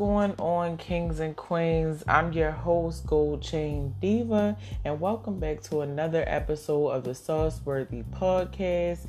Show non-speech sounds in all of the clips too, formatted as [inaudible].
going on, kings and queens? I'm your host, Gold Chain Diva, and welcome back to another episode of the Sauce Worthy Podcast.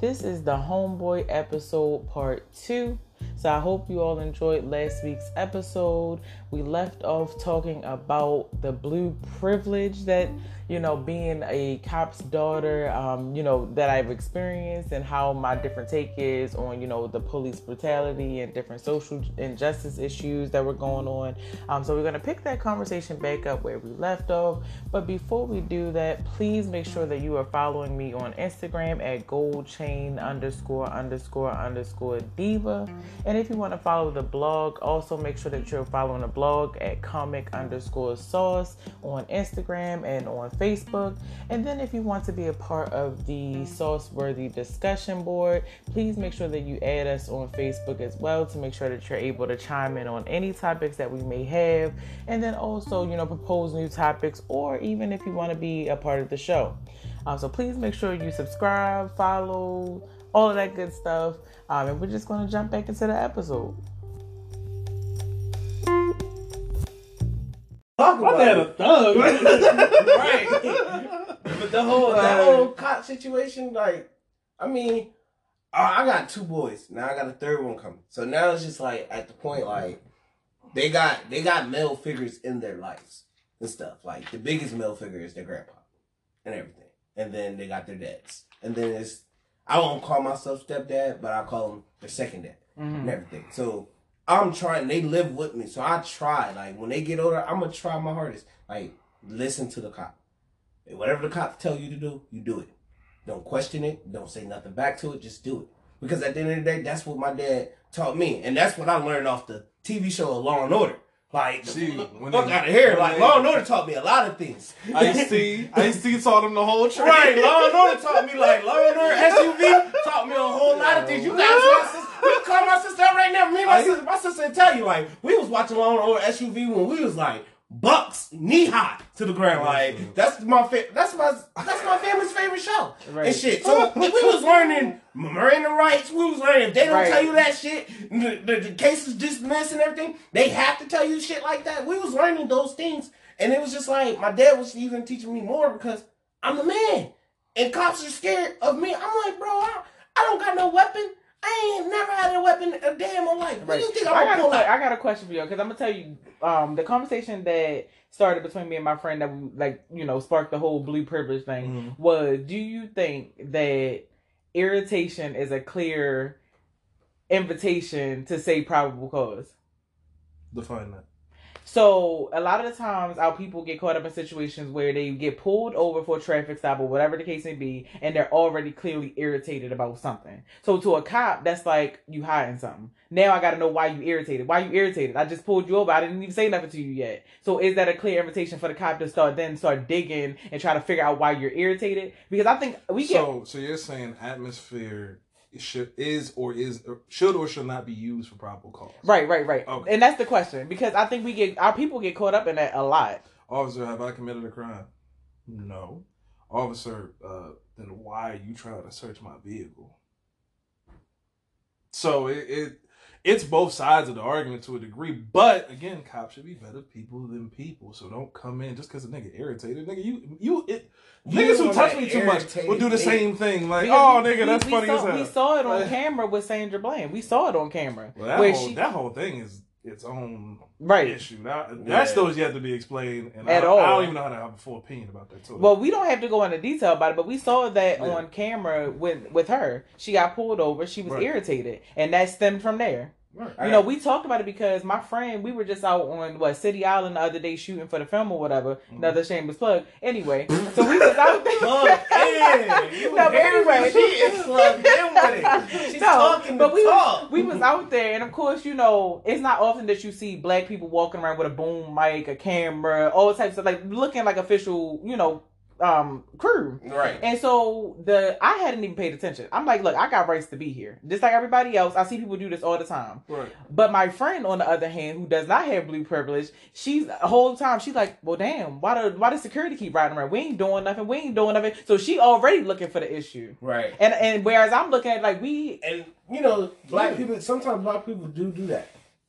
This is the Homeboy episode part two. So I hope you all enjoyed last week's episode. We left off talking about the blue privilege that you know, being a cop's daughter, um, you know, that I've experienced and how my different take is on, you know, the police brutality and different social injustice issues that were going on. Um, so we're going to pick that conversation back up where we left off. But before we do that, please make sure that you are following me on Instagram at goldchain underscore underscore underscore diva. And if you want to follow the blog, also make sure that you're following the blog at comic underscore sauce on Instagram and on Facebook. And then if you want to be a part of the Sauce Worthy discussion board, please make sure that you add us on Facebook as well to make sure that you're able to chime in on any topics that we may have. And then also, you know, propose new topics or even if you want to be a part of the show. Um, so please make sure you subscribe, follow, all of that good stuff. Um, and we're just going to jump back into the episode. talk about. had a thug. [laughs] right. But the whole that whole cop situation, like, I mean, I got two boys. Now I got a third one coming. So now it's just like at the point like they got they got male figures in their lives and stuff. Like the biggest male figure is their grandpa and everything. And then they got their dads. And then it's I won't call myself stepdad, but I call them the second dad Mm-hmm. and everything. So I'm trying. They live with me, so I try. Like when they get older, I'm gonna try my hardest. Like listen to the cop. Whatever the cops tell you to do, you do it. Don't question it. Don't say nothing back to it. Just do it. Because at the end of the day, that's what my dad taught me, and that's what I learned off the TV show Law and Order. Like, See, fuck when fuck they- out of here. Like Law and Order taught me a lot of things. Ice T, Ice T taught him the whole [laughs] trick. Right, Law and Order taught me like Law and Order SUV taught me a whole lot of things. You guys, my sister, you call my sister right now. Me and my I- sister, my sister tell you like we was watching Law and Order SUV when we was like bucks knee high to the ground. Like that's my fa- that's my that's my family's favorite show Right. and shit. So [laughs] we was learning Miranda rights. We was learning if they don't Right. tell you that shit, the, the, the case is dismissed and everything. They have to tell you shit like that. We was learning those things, and it was just like my dad was even teaching me more because I'm the man, and cops are scared of me. I'm like, bro, I, I don't got no weapon. I ain't never had a weapon a day in my life. What Right. do you think I got, gonna a, pull que- I got a question for you because I'm gonna tell you um, the conversation that started between me and my friend that we, like you know sparked the whole blue privilege thing Mm-hmm. was do you think that irritation is a clear invitation to say probable cause? Define that. So a lot of the times our people get caught up in situations where they get pulled over for a traffic stop or whatever the case may be, and they're already clearly irritated about something. So to a cop, that's like you hiding something. Now I gotta know why you irritated. Why you irritated? I just pulled you over. I didn't even say nothing to you yet. So is that a clear invitation for the cop to start then start digging and try to figure out why you're irritated? Because I think we get So, so you're saying atmosphere should is or is or should or should not be used for probable cause. right, right, right. Okay. And that's the question because I think we get our people get caught up in that a lot. Officer, have I committed a crime? No. Officer, uh, then why are you trying to search my vehicle? So it, it it's both sides of the argument to a degree, but again, cops should be better people than people. So don't come in just because a nigga irritated, nigga. You you it, You niggas who touch me too much will do the nigga. same thing. Like, Because oh we- nigga, that's we, funny we as saw, hell. We saw it on Like- camera with Sandra Bland. We saw it on camera. Well, that where whole she, that whole thing is its own right. issue. That, Yeah. still is yet to be explained, and At I, all. I don't even know how to have a full opinion about that too. Well, we don't have to go into detail about it, but we saw that Yeah. on camera with with her. She got pulled over. She was Right. irritated, and that stemmed from there. Right. You know, we talked about it because my friend, we were just out on what City Island the other day shooting for the film or whatever. Mm-hmm. Another shameless plug. Anyway, so we was out [laughs] there. Plug in. You [laughs] No, anyway. she is plugged in with it. She's No, talking but we talk. Was, we was out there, and of course, you know, it's not often that you see black people walking around with a boom mic, a camera, all types of like looking like official, you know, um, crew. right. And so the I hadn't even paid attention. I'm like, look, I got rights to be here, just like everybody else. I see people do this all the time. Right. But my friend, on the other hand, who does not have blue privilege, she's the whole time she's like, well, damn, why the why does security keep riding around? We ain't doing nothing. We ain't doing nothing. So she already looking for the issue. Right. And and whereas I'm looking at like we And you know, black Yeah. people sometimes black people do do that.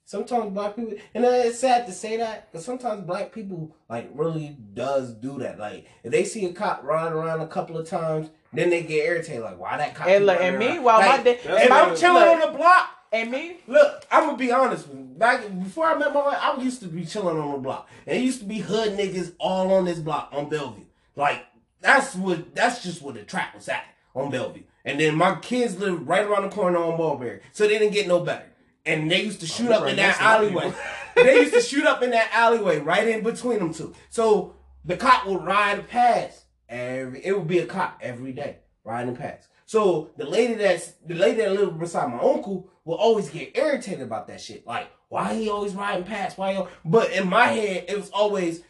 Sometimes black people, and it's sad to say that, but sometimes black people like really does do that. Like if they see a cop riding around a couple of times, then they get irritated. Like why that cop? And look, and meanwhile, my like, dad, That's if I'm chilling on the block, and me, Look, I'm gonna be honest. with you. Back before I met my wife, I used to be chilling on the block, and it used to be hood niggas all on this block on Bellevue. Like that's what that's just what the trap was at on Bellevue. And then my kids lived right around the corner on Mulberry, so they didn't get no better. And they used to shoot you up right in that alleyway. [laughs] they used to [laughs] shoot up in that alleyway right in between them two. So the cop would ride past every. It would be a cop every day riding past. So the lady that's the lady that lived beside my uncle will always get irritated about that shit. Like, why he always riding past? Why? He, but in my head, it was always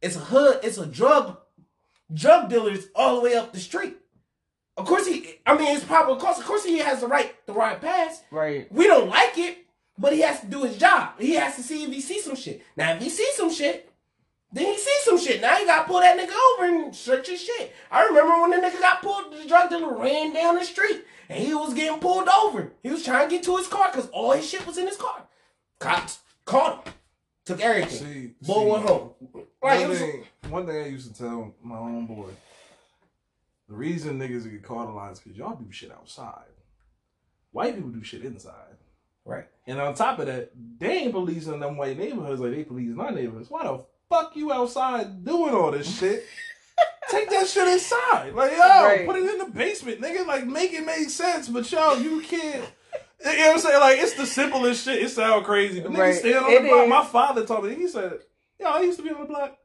it's a hood. It's a drug drug dealers all the way up the street. Of course he. I mean, it's probably of course. Of course he has the right the right pass. right? We don't like it, but he has to do his job. He has to see if he sees some shit. Now, if he sees some shit, then he sees some shit. Now you gotta pull that nigga over and search his shit. I remember when the nigga got pulled, the drug dealer ran down the street and he was getting pulled over. He was trying to get to his car because all his shit was in his car. Cops caught him, took everything. See, Boy see, went home. Like, one, was, thing, one thing I used to tell my own boy, the reason niggas get caught a lot is because y'all do shit outside. White people do shit inside. right. And on top of that, they ain't policing them white neighborhoods like they policing our neighborhoods. Why the fuck you outside doing all this shit? [laughs] Take that shit inside. Like, yo, Right. put it in the basement, nigga. Like, make it make sense. But yo, you can't. You know what I'm saying? Like, it's the simplest shit. It sound crazy. But niggas Right. stand on It the block. is. My father told me, he said, yo, I used to be on the block.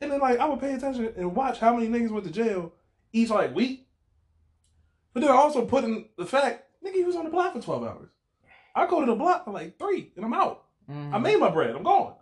And then, like, I would pay attention and watch how many niggas went to jail each, like, week. But then I also put in the fact, nigga, he was on the block for 12 hours. I go to the block for like three and I'm out. Mm-hmm. I made my bread. I'm gone.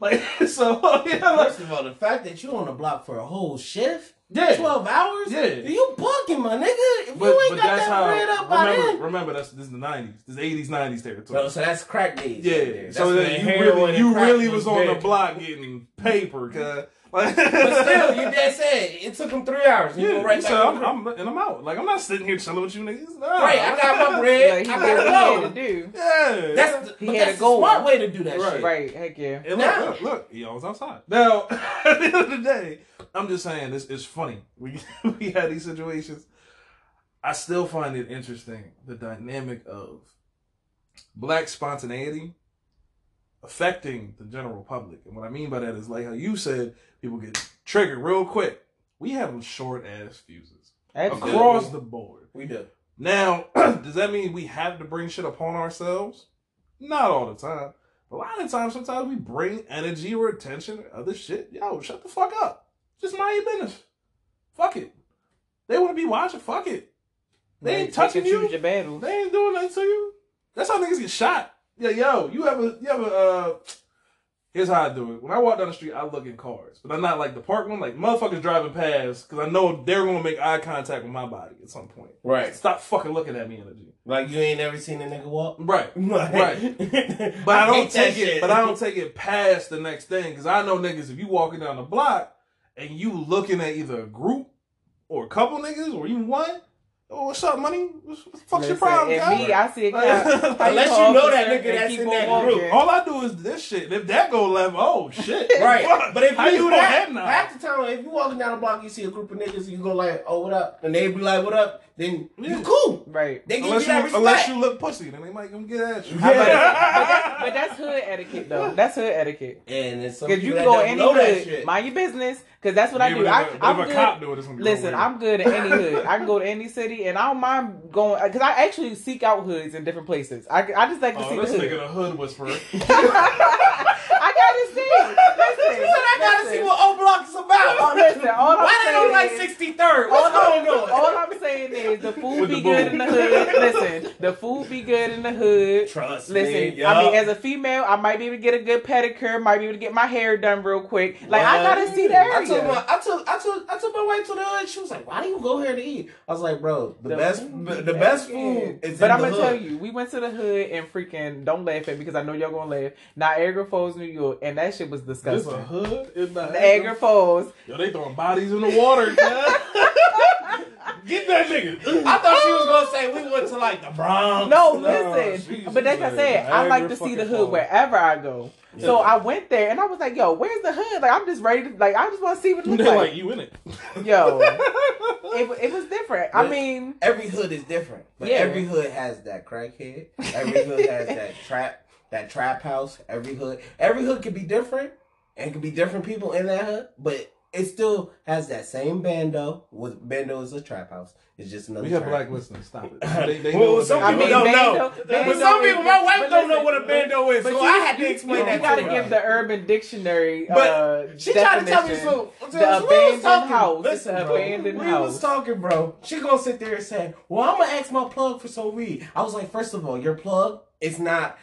Like, [laughs] so, [laughs] yeah, like, First of all, the fact that you on the block for a whole shift, yeah. twelve hours, Yeah. you bugging, my nigga. If But, you ain't got that's that how. bread up by Remember, then. remember, that's this is the '90s. This is '80s, '90s territory. No, so that's crack days. yeah. right so that you really, you really was on the block getting paper, cuz. Like, But still, you [laughs] dead said it took him three hours. You Yeah, go right you back said, I'm, the- I'm, and I'm out. Like I'm not sitting here chilling with you niggas. Nah. Right, I got my bread. Like, he I did what he gotta had to do. Yeah, That's the, He but had that's a goal. smart way to do that Right. shit. Right? Heck yeah. And look, Now- look, look, he always outside. Now, [laughs] at the end of the day, I'm just saying this is funny. We [laughs] we had these situations. I still find it interesting the dynamic of black spontaneity affecting the general public. And what I mean by that is like how you said people get triggered real quick. We have them short ass fuses Absolutely. across the board. We do. Now, [clears throat] does that mean we have to bring shit upon ourselves? Not all the time. A lot of times, sometimes we bring energy or attention or other shit. Yo, shut the fuck up. Just mind your business. Fuck it. They want to be watching. Fuck it. They ain't touching you. your. They ain't doing nothing to you. That's how niggas get shot. Yeah, yo, you ever, you ever, uh, here's how I do it. When I walk down the street, I look in cars. But I'm not like the park one, like motherfuckers driving past, because I know they're going to make eye contact with my body at some point. Right. Stop fucking looking at me, energy. Like you ain't never seen a nigga walk. Right. [laughs] Right. [laughs] But I, don't hate that take it. But I don't [laughs] take it past the next thing because I know niggas. If you walking down the block and you looking at either a group or a couple niggas or even one, oh, what's up, money? What's, what the fuck's your problem? and guy? me, I see a Like- Unless you know that nigga that's in that walking. group. All I do is this shit. If that go left, oh shit. [laughs] Right. Fuck. But if How you do gonna that, head half the time, if you walking down the block, you see a group of niggas, you go like, "Oh, what up?" and they be like, "What up?" Then Yeah. you cool. Right. They give unless you that you respect. unless you look pussy, then they might come get at you. How about that? But, that, but that's hood etiquette, though. That's hood etiquette. and it's some Because you can go don't any hood, mind your business. Because that's what I do. but I, but I'm if a good. cop do it, it's gonna Listen, weird. I'm good at any hood. I can go to any city, and I don't mind going because I actually seek out hoods in different places. I, I just like to Oh, see this the nigga hood. the hood whisperer. [laughs] I gotta see. Listen, You said I gotta see what O Block is about. Oh, listen, all I'm Why they saying don't like is- 63rd? What's I'm, going on? all I'm saying is the food With be the good boo. in the hood. Listen, the food be good in the hood. Trust Listen, me. I mean, as a female, I might be able to get a good pedicure, might be able to get my hair done real quick. Like I gotta see the I area. took my I took I took I took my wife to the hood. She was like, "Why do you go here to eat?" I was like, "Bro, the, The best food the be best good. food is But in I'm gonna hood. tell you, we went to the hood and freaking don't laugh at me because I know y'all gonna laugh. Niagara Falls, New York, and that shit was This a disgusting. hood in the Niagara Falls. Yo, they throwing bodies in the water. [laughs] Get that nigga. I thought she was gonna say we went to like the Bronx. No, No, listen. she's but like I said, I like to see the hood Falls. wherever I go. So I went there and I was like, "Yo, where's the hood? Like, I'm just ready to like, I just want to see what it [laughs] looks They're like." like you in it. [laughs] Yo, it, it was different. I mean, Every hood is different, but Yeah. every hood has that crackhead. Every hood has that trap, that trap house. Every hood, every hood can be different, and could be different people in that hood, but it still has that same bando. With bando is a trap house. It's just another. We have trap. black listeners. Stop it. [laughs] They, they Well, know some they I mean, people don't bando- know. bando But some people, my wife but don't know what a bando is, but so you- I had to you- explain you that. You gotta to give the Urban Dictionary. But uh, She tried to tell me definition. so. so The we was abandoned talking- house. Listen, It's an bro. abandoned we house. was talking, bro. She gonna sit there and say, "Well, I'm gonna ask my plug for some weed." I was like, first of all, your plug is not.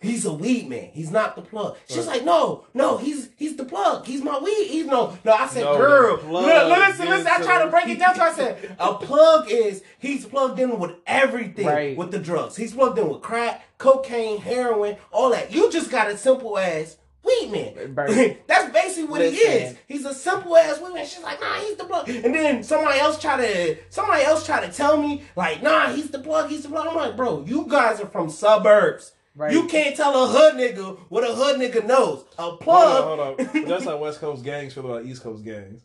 He's a weed man. He's not the plug. She's like, no, no, he's he's the plug. He's my weed. He's no, no. I said, No, girl, look, listen, listen. I try to break it down. So I said, [laughs] a plug is he's plugged in with everything Right. with the drugs. He's plugged in with crack, cocaine, heroin, all that. You just got a simple ass weed man. [laughs] That's basically what he is. He's a simple ass weed man. She's like, nah, he's the plug. And then somebody else try to somebody else try to tell me like, nah, he's the plug. He's the plug. I'm like, bro, you guys are from suburbs. Right. You can't tell a hood nigga what a hood nigga knows. A Hold plug. on, hold on. [laughs] That's how West Coast gangs feel about East Coast gangs.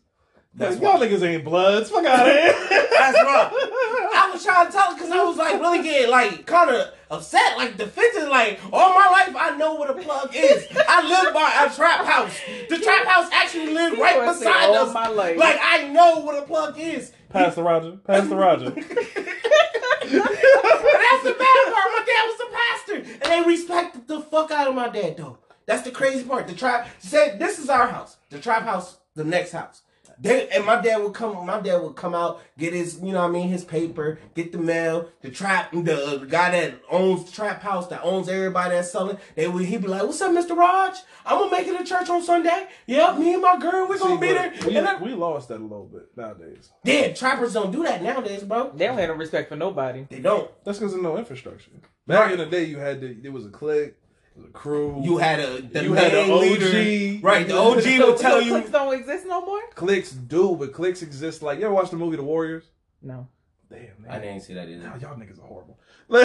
That's Y'all niggas ain't bloods. Fuck out of here. That's right. [laughs] I was trying to tell it, because I was like really getting like kind of upset, like defensive. Like all my life, I know what a plug is. I live by a trap house. The trap house actually lived right gonna beside all us. my life. Like I know what a plug is. Pass the Roger. Pass the Roger. [laughs] That's the bad part. My dad was a pastor, and they respected the fuck out of my dad though. That's the crazy part. The tribe said, "This is our house." The tribe house, the next house. They, and my dad would come. My dad would come out, get his, you know, what I mean, his paper, get the mail. The trap, the, uh, the guy that owns the trap house, that owns everybody that's selling. They would, he'd be like, "What's up, Mister Raj? I'm gonna make it to church on Sunday. Yep, me and my girl, we're gonna See, be there." we, And I- we lost that a little bit nowadays. yeah, trappers don't do that nowadays, bro. They don't have no respect for nobody. They don't. That's because there's no infrastructure. Back Right. in the day, you had to, there was a clique, there was a crew. You had a the You had main an leader. OG. right? The OG So- would tell so you cliques don't exist no more. cliques do, but cliques exist. Like you ever watch the movie The Warriors? No. Damn, I didn't see that either. Y'all, y'all niggas are horrible. [laughs] I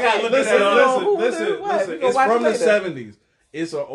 gotta look listen, it listen, Who- who- listen, listen. It's from it the seventies. It's an old,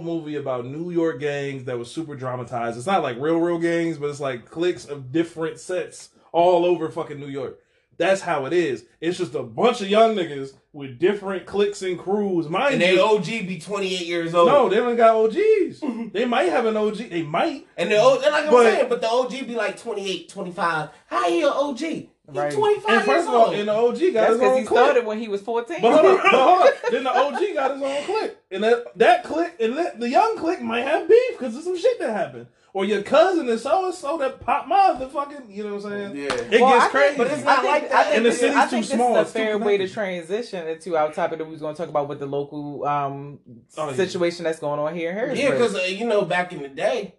old movie about New York gangs that was super dramatized. It's not like real, real gangs, but it's like cliques of different sets all over fucking New York. That's how it is. It's just a bunch of young niggas with different cliques and crews. Mind And you, they OG be 28 years old. no, they don't got OGs. [laughs] they might have an OG. They might. And the OG, like I'm But- saying, but the OG be like 28, 25. How he an OG? He Right. 25 And years first of all, old. and the OG got That's his because own he clique. started when he was 14. But hold on, but hold on. [laughs] Then the OG got his own clique, and that that clique and that, the young clique might have beef because of some shit that happened, or your cousin is so and so that pop motherfucking, you know what I'm saying? Yeah. It Well, I gets think- crazy. but it's I not think- like I that. think And the this- city's I too think small, This it's is a fair way to transition into our topic that we was going to talk about with the local um, Oh, yeah. situation that's going on here in Harrisburg. Yeah, because, uh, you know, back in the day,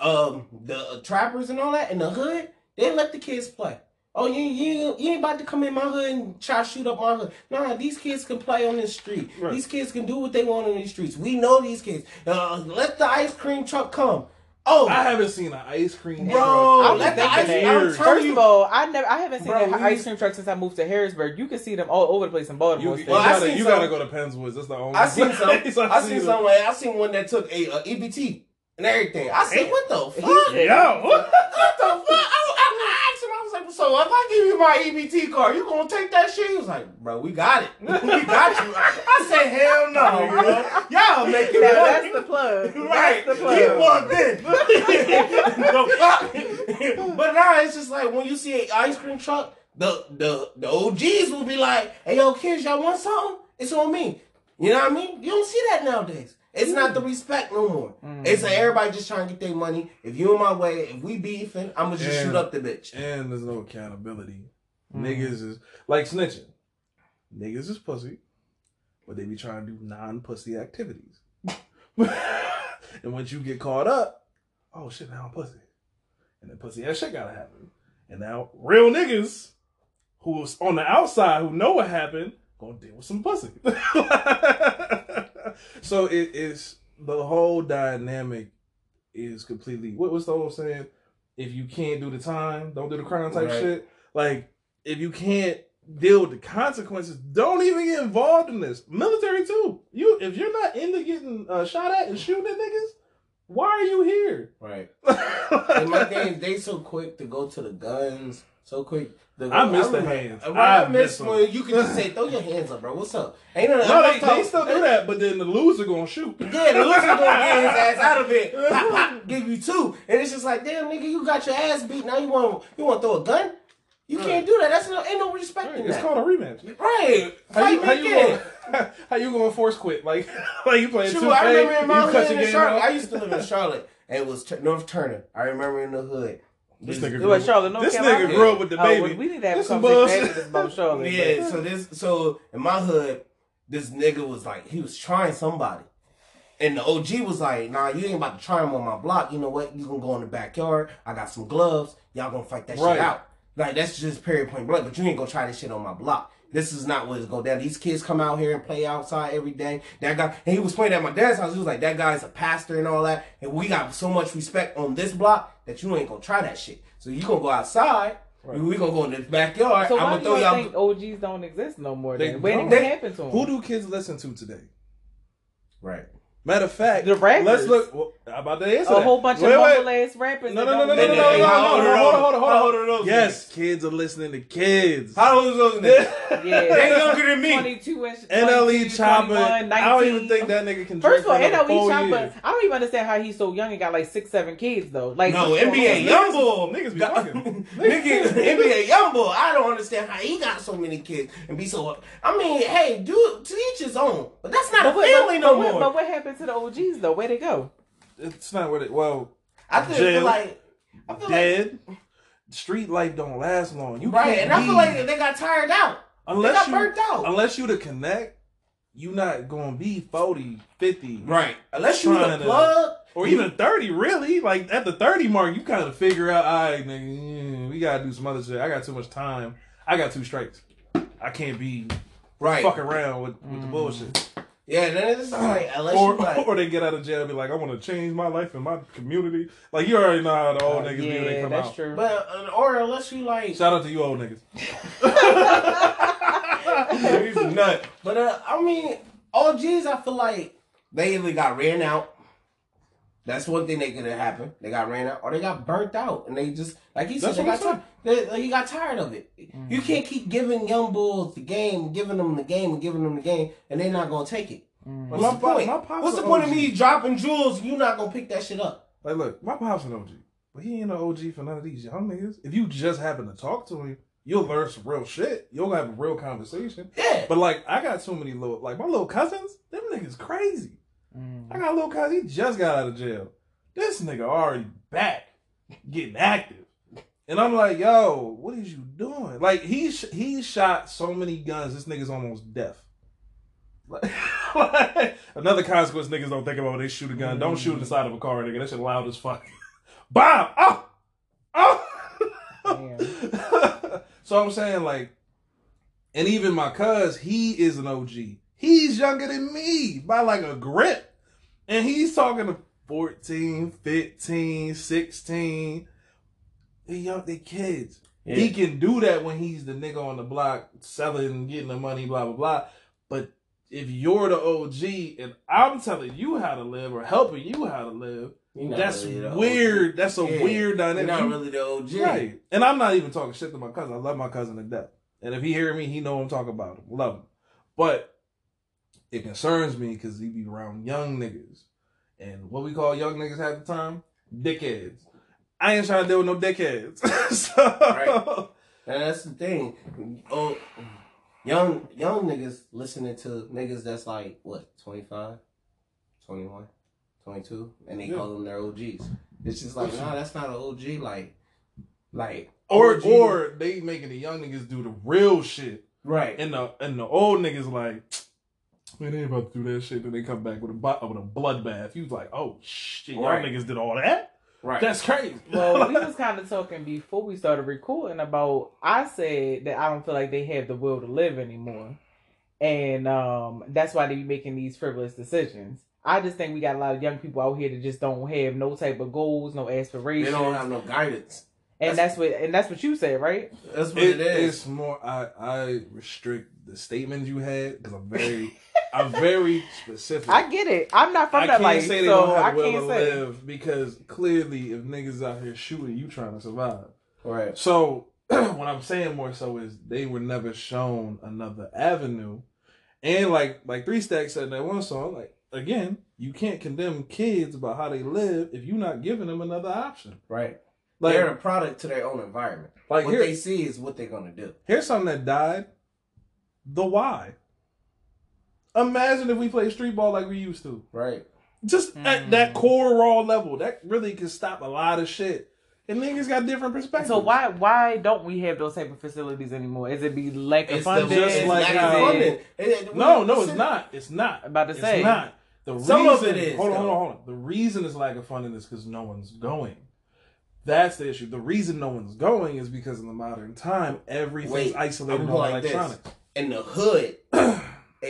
um, the uh, trappers and all that in the hood, they let the kids play. Oh, you, you you ain't about to come in my hood and try to shoot up my hood. Nah, these kids can play on this street. Right. These kids can do what they want on these streets. We know these kids. Uh, let the ice cream truck come. Oh, I haven't seen an ice cream Bro, truck I'm let the ice. I'm telling First you- of all, I never, I haven't seen Bro, that ice cream truck since I moved to Harrisburg. You can see them all over the place in Baltimore. You, you Well, I gotta, seen you some- gotta go to Pennswoods. That's the only. I seen [laughs] some. place I I've seen some. like, I seen one that took a, uh EBT and everything. I said, [laughs] "What the fuck? He said- Yo, What the fuck?" I, I, I asked him. I was like, "So if I give you my EBT card, you gonna take that shit?" He was like, "Bro, we got it. [laughs] we got you." I said, "Hell no, bro. Y'all making money." that's the plug. [laughs] Right, That's the he plug. plugged in. The [laughs] fuck? but now it's just like when you see an ice cream truck, the the the OGs will be like, "Hey, yo, kids, y'all want something? It's on me." You know what I mean? You don't see that nowadays. It's not the respect no more. It's like everybody just trying to get their money. If you in my way, if we beefing, I'm gonna just And- shoot up the bitch. and there's no accountability. Mm. Niggas is like snitching. Niggas is pussy, but they be trying to do non-pussy activities. [laughs] and once you get caught up, oh shit, now I'm pussy, and then pussy ass shit gotta happen. And now real niggas who's on the outside who know what happened gonna deal with some pussy. [laughs] so it is the whole dynamic is completely what was the old saying? if you can't do the time, don't do the crime type Right. shit. Like if you can't deal with the consequences, don't even get involved in this. Military too. You if you're not into getting uh, shot at and shooting at niggas, why are you here? Right. [laughs] And my thing, they so quick to go to the guns, so quick. The, I miss the remember- hands. Right, I I miss when you can just say, [laughs] "Throw your hands up, bro. What's up?" Ain't no, no, they, they still do that, but then the loser gonna shoot. [laughs] Yeah, the loser gonna get his [laughs] ass out of it. Pop, pop, give you two, and it's just like, damn, nigga, you got your ass beat. Now you want you want to throw a gun? You can't do that. That's no ain't no respect in It's called a rematch. right. How you, how you again. going? How you going to force quit? Like, like you playing Shoot, two I remember in my hood in Charlotte. I used to live in Charlotte, and it was North Tryon. I remember in the hood. This This- nigga It grew up- Charlotte, North This nigga grew up with the Oh, baby. well, we need to have This a some conversation bullshit. about Charlotte. Yeah, so this so in my hood, this nigga was like he was trying somebody. And the OG was like, nah, you ain't about to try him on my block. You know what? You gonna go in the backyard. I got some gloves. Y'all gonna fight that Right. shit out. Like that's just period point blank. But you ain't gonna try this shit on my block. This is not what it's going down. These kids come out here and play outside every day. That guy, and he was playing at my dad's house. He was like, that guy's a pastor and all that. And we got so much respect on this block that you ain't gonna try that shit. So you gonna go outside. We gonna go in the backyard. So I'm why gonna do throw y'all y'all. think OGs don't exist no more? They Then where don't. what They- happened to them? Who do kids listen to today? Right. Matter of fact, The rappers. let's look. Well, I'm about to answer a that. whole bunch Wait, of wait. mumble ass rappers. No, that no, no, don't no, no, no, exist. no, no, no, How no, old no, are hold on, hold on, hold on. old are those Yes, kids are listening to kids. How old is those [laughs] niggas? Yeah, They younger than me. 22 inch, NLE 22, Chopper. I don't even think that nigga can. First of all, drink for another NLE four Chopper. I don't even understand how he's so young and got like six, seven kids though. Like No, NBA on? young bull. Niggas be Got- fucking. [laughs] Nigga, NBA young bull. I don't understand how he got so many kids and be so. I mean, hey, do to each his own. But that's not a family no more. but what happened to the OGs though? Where'd they go? It's not what it. Well, I just jail, feel like I feel like dead. Street life don't last long. You right, can't and I feel like they got tired out. They unless got you burnt out. unless you to connect, you not gonna be 40, 50, Right, unless you Trying the to- plug. or even thirty. Really, like at the thirty mark, you kind of figure out, all right, nigga, we gotta do some other shit. I got too much time. I got two strikes. I can't be Right. fuck around with, with the Mm. bullshit. Yeah, then it's like unless Or, you like. or they get out of jail and be like, I want to change my life and my community. Like you already know how the old niggas be when they yeah, come that's out. true. But uh, or unless you like. Shout out to you old niggas. [laughs] [laughs] He's a nut. But uh, I mean, OGs, I feel like they either got ran out. That's one thing that could have happened. They got ran out, or they got burnt out, and they just like he said, That's they got tired. They, like, he got tired of it. You mm-hmm. can't keep giving young bulls the game, giving them the game, and giving them the game, and they're not gonna take it. Mm-hmm. What's My the pop- point? my What's the a point of me dropping jewels? You're not gonna pick that shit up? Like, look, my pop's an OG, but he ain't an OG for none of these young niggas. If you just happen to talk to him, you'll learn some real shit. You'll have a real conversation. Yeah. But like, I got too many little, like my little cousins. Them niggas crazy. Mm. I got a little cousin. He just got out of jail. This nigga already back, getting active. And I'm like, yo, what is you doing? Like he sh- he shot so many guns. This nigga's almost deaf. Like, [laughs] like, another consequence niggas don't think about when they shoot a gun. Don't shoot inside of a car, nigga. That shit loud as fuck. [laughs] Bomb! Oh! Oh! [laughs] so I'm saying like, and even my cuz, he is an OG. He's younger than me by like a grip. And he's talking to 14, 15, 16. They young, they kids. He can do that when he's the nigga on the block selling, getting the money, blah, blah, blah. But if you're the OG and I'm telling you how to live or helping you how to live, that's really weird. That's a Yeah. weird You're dynamic. not really the OG. Right. And I'm not even talking shit to my cousin. I love my cousin to death. And if he hear me, he know I'm talking about him. Love him. But it concerns me because he be around young niggas. And what we call young niggas half the time? Dickheads. I ain't trying to deal with no dickheads. [laughs] so, Right. And that's the thing. Oh, young young niggas listening to niggas that's like what 25, 21, 22, and they Yeah. call them their OGs. It's just like nah, that's not an OG. Like, like or OG or they making the young niggas do the real shit. right. And the and the old niggas like, man, they about to do that shit. Then they come back with a bu- with a bloodbath. He was like, oh shit, y'all Right. niggas did all that. right. That's crazy. well, we [laughs] was kind of talking before we started recording about. I said that I don't feel like they have the will to live anymore, and um, that's why they be making these frivolous decisions. I just think we got a lot of young people out here that just don't have no type of goals, no aspirations. They don't have no guidance. and that's what and that's what you said, right? That's what It, it is. It's more. I I restrict the statements you had because I'm very, [laughs] I'm very specific. I get it. I'm not from I that can't life, say they so don't I have will can't to say. live because clearly, if niggas out here shooting, you trying to survive. Right. So [clears throat] what I'm saying more so is they were never shown another avenue, and like like Three Stacks said in that one song, like again, you can't condemn kids about how they live if you're not giving them another option. Right. Like They're a product to their own environment. like what here, they see is what they're gonna do. here's something that died. The why. Imagine if we played street ball like we used to. Right. Just at Mm. that core raw level, that really can stop a lot of shit. And niggas got different perspectives. So why why don't we have those type of facilities anymore? Is it be lack of It's the funding? just it's like lack of funding. It- it- No, no, it's not. It's not. About to It's say. not. The Some of reason, it is, Hold on, hold on, hold on. The reason it's lack of funding is because no one's going. That's the issue. The reason no one's going is because in the modern time, everything's Wait, isolated I'm on like this. In the hood, [clears throat]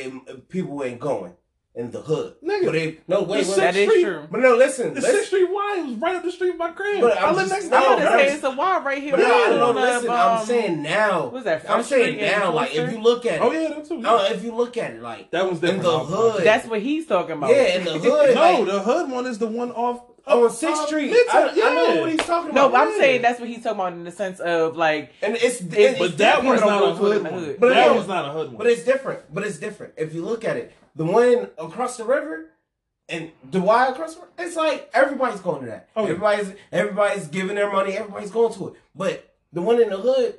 and people ain't going in the hood. Nigga, But they no wait, the wait. That is Street- true. But no, listen. The. Sixth Street Y was right up the street from my crib. But I I'm live just- next no, door. I'm gonna I'm say just- it's a why right here. But no, right no, on, listen. um, I'm saying now. what's that, I'm saying now. Like if you look at it. Oh it, yeah, them too. oh, if you look at it, like that one's in the hood. That's what he's talking about. yeah, in the [laughs] hood. No, like, the hood one is the one off on Sixth uh, Street. Midtown, I, I know yeah. what he's talking No, about. but I'm Yeah. saying that's what he's talking about in the sense of like and it's, It- it's But that one's don't not a to hood in one. hood. But that no, one's not a hood one. But it's different. But it's different. If you look at it, the one across the river and the Y across the river, it's like everybody's going to that. Oh, yeah. Everybody's everybody's giving their money. Everybody's going to it. But the one in the hood,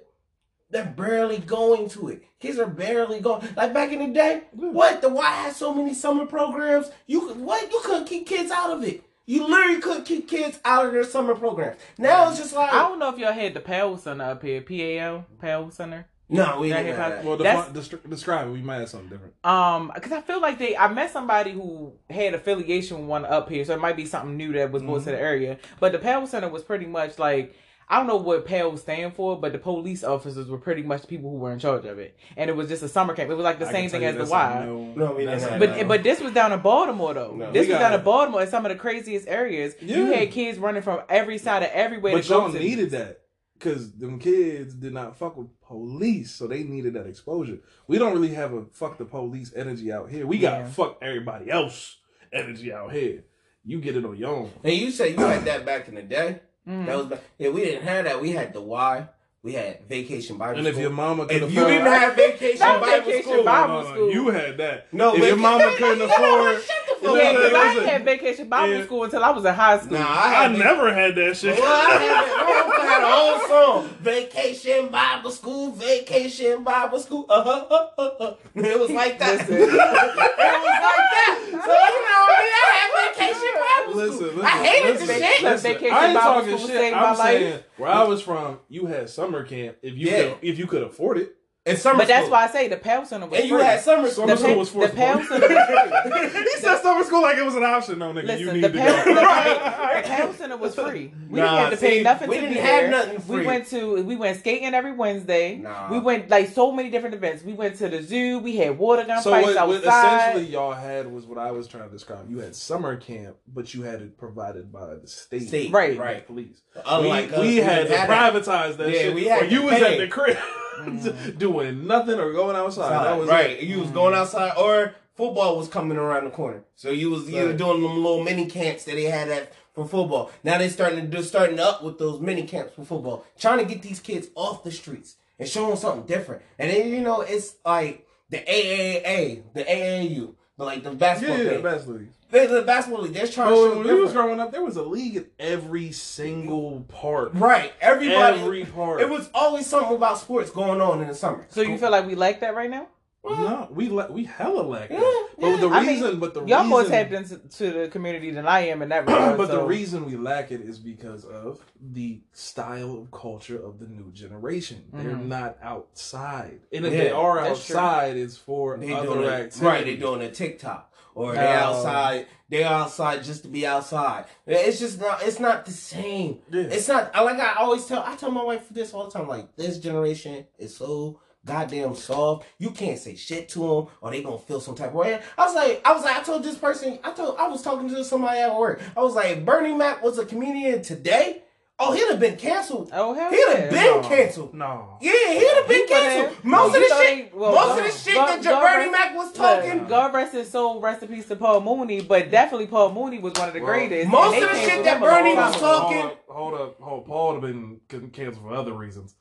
they're barely going to it. Kids are barely going. Like back in the day, what the Y had so many summer programs. You could what you couldn't keep kids out of it. You literally couldn't keep kids out of their summer programs. Now it's just like I don't know if y'all had the PAL Center up here, PAL, PAL Center. no, we That didn't hip have hop- that. well, That's- defi- destri- describe it. We might have something different. Um, because I feel like they, I met somebody who had affiliation with one up here, so it might be something new that was brought to the area. But the PAL Center was pretty much like I don't know what PAL stand for, but the police officers were pretty much the people who were in charge of it, and it was just a summer camp. It was like the I same thing as the that's Y. a No, No, we didn't have But no. but this was down in Baltimore though. No. this was got down in. Baltimore in some of the craziest areas. You had kids running from every side of everywhere. But to y'all to. needed that because them kids did not fuck with police, so they needed that exposure. We don't really have a fuck the police energy out here. We got Yeah. fuck everybody else energy out here. You get it on your own. And you say you had that back in the day. Mhm. That was back. Yeah, we didn't have that. We had the Y. We had vacation Bible school. And if your mama could if afford, you didn't have vacation Bible vacation school, Bible No, no, no, school. you had that. No, if vac- your mama couldn't [laughs] afford, Shut the Listen, Yeah, because I listen. ain't had vacation Bible Yeah. school until I was in high school. Nah, I I had vac- never had that shit. Well, I had, my [laughs] had a whole song. Vacation Bible school, vacation Bible school. Uh huh. Uh, uh, uh. It was like that. [laughs] It was like that. So you know, I, mean, I had vacation Bible Listen, school. listen, I hated listen, the Vacation- shit. listen. vacation I ain't Bible talking school shit. saved I'm my life. saying where I was from, you had summer camp if you Yeah. could, if you could afford it. And summer But that's why I say the PAL Center was And you free. had summer school. Summer the, school pa- was the forced PAL upon Center was free. [laughs] he said summer school like it was an option. No, nigga, you Listen, need the to PAL, go. the, PAL, the PAL Center was free. We Nah, didn't have to pay see, nothing we to didn't be have there. nothing free. We went to we went skating every Wednesday. Nah. We went like so many different events. We went to the zoo. We had water gun So fights what, what outside. essentially y'all had was what I was trying to describe. You had summer camp, but you had it provided by the state, State, Right. right. police. Unlike we, us, we had to didn't that. privatize that Yeah, shit. we had or you to was pay. at the crib Mm-hmm. [laughs] doing nothing or going outside. That was right. it. You was going mm-hmm. outside, or football was coming around the corner. So you was you were Right. doing them little mini camps that they had at for football. Now they starting to do starting up with those mini camps for football, trying to get these kids off the streets and show them something different. And then you know it's like the AAA, the AAU, the like the Yeah, basketball yeah, thing. best league. They- the basketball league. They're trying to Oh, show when we was growing up, there was a league in every single part. Right. Everybody. Every part. it was always something about sports going on in the summer. so you feel like we like that right now? No, we le- we hella lack that. Yeah, But yeah. the I mean, reason, but the Y'all more tapped into the community than I am in that [clears throat] regard. but the reason we lack it is because of the style of culture of the new generation. They're Mhm. not outside, and if Yeah, they are that's true. outside, it's for They other doing activities. right. they're doing a TikTok or they No. outside. They are outside just to be outside. It's just not. It's not the same. Yeah. It's not. I Like I always tell. I tell my wife this all the time. Like this generation is so goddamn soft. You can't say shit to them, or they gonna feel some type of way. I was like, I was like, I told this person, I told, I was talking to somebody at work. I was like, Bernie Mac was a comedian today. Oh, he'd have been canceled. Oh hell He'd yeah. have been No. canceled. No. Yeah, he'd have been He canceled. No, Most of the shit, they- well, most God- of the shit God- that God Bernie rest- Mac was talking. God rest his soul, rest in peace to Paul Mooney, but definitely Paul Mooney was one of the Well, greatest. most of the shit that him a long Bernie was talking- Hold up, hold up, hold. Paul would have been con- canceled for other reasons.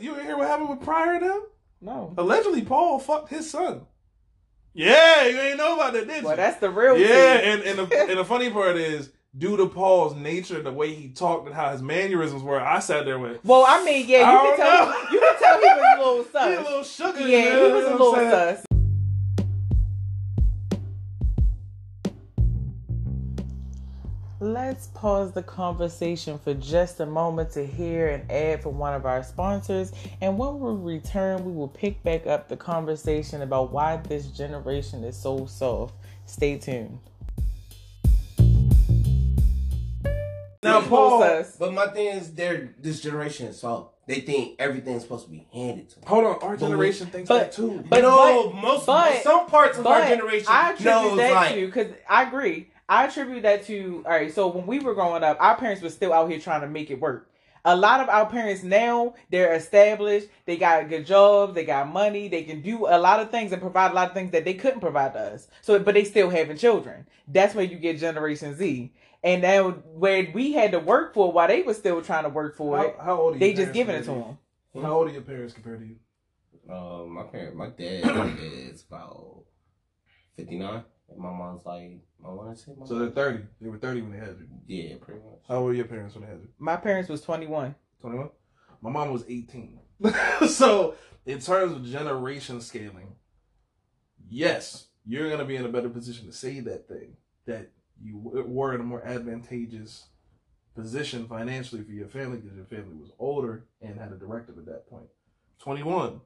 You ain't hear what happened with Pryor and them? No. Allegedly, Paul fucked his son. Yeah, you ain't know about that, did you? Well, that's the real yeah, tea. and and the, and the funny part is, due to Paul's nature, the way he talked and how his mannerisms were, I sat there with. Well, I mean, yeah, you I can tell. know. You can tell [laughs] he was a little sus. He sus. a little sugar. yeah, he was a little sus. Let's pause the conversation for just a moment to hear an ad from one of our sponsors. And when we return, we will pick back up the conversation about why this generation is so soft. Stay tuned. Now, Little Paul, sus. But my thing is, they're this generation is soft. They think everything's supposed to be handed to them. hold on, our generation thinks But- that too. but- no, most but- some parts of our generation I attribute knows that like to because I agree. I attribute that to all right. So when we were growing up, our parents were still out here trying to make it work. A lot of our parents now they're established. They got a good jobs. They got money. They can do a lot of things and provide a lot of things that they couldn't provide to us. So, but they still having children. That's where you get Generation Z. And now where we had to work for while they were still trying to work for it, how, how old are they just giving it to compared them. you? How old are your parents compared to you? uh, my parent, my dad is about fifty nine, and my mom's like I want to say my So they're thirty. They were thirty when they had you. yeah, pretty much. How old were your parents when they had you? My parents was twenty one. 21? My mom was 18. [laughs] so, in terms of generation scaling, yes, you're going to be in a better position to say that thing, that you w- were in a more advantageous position financially for your family because your family was older and had a directive at that point. 21.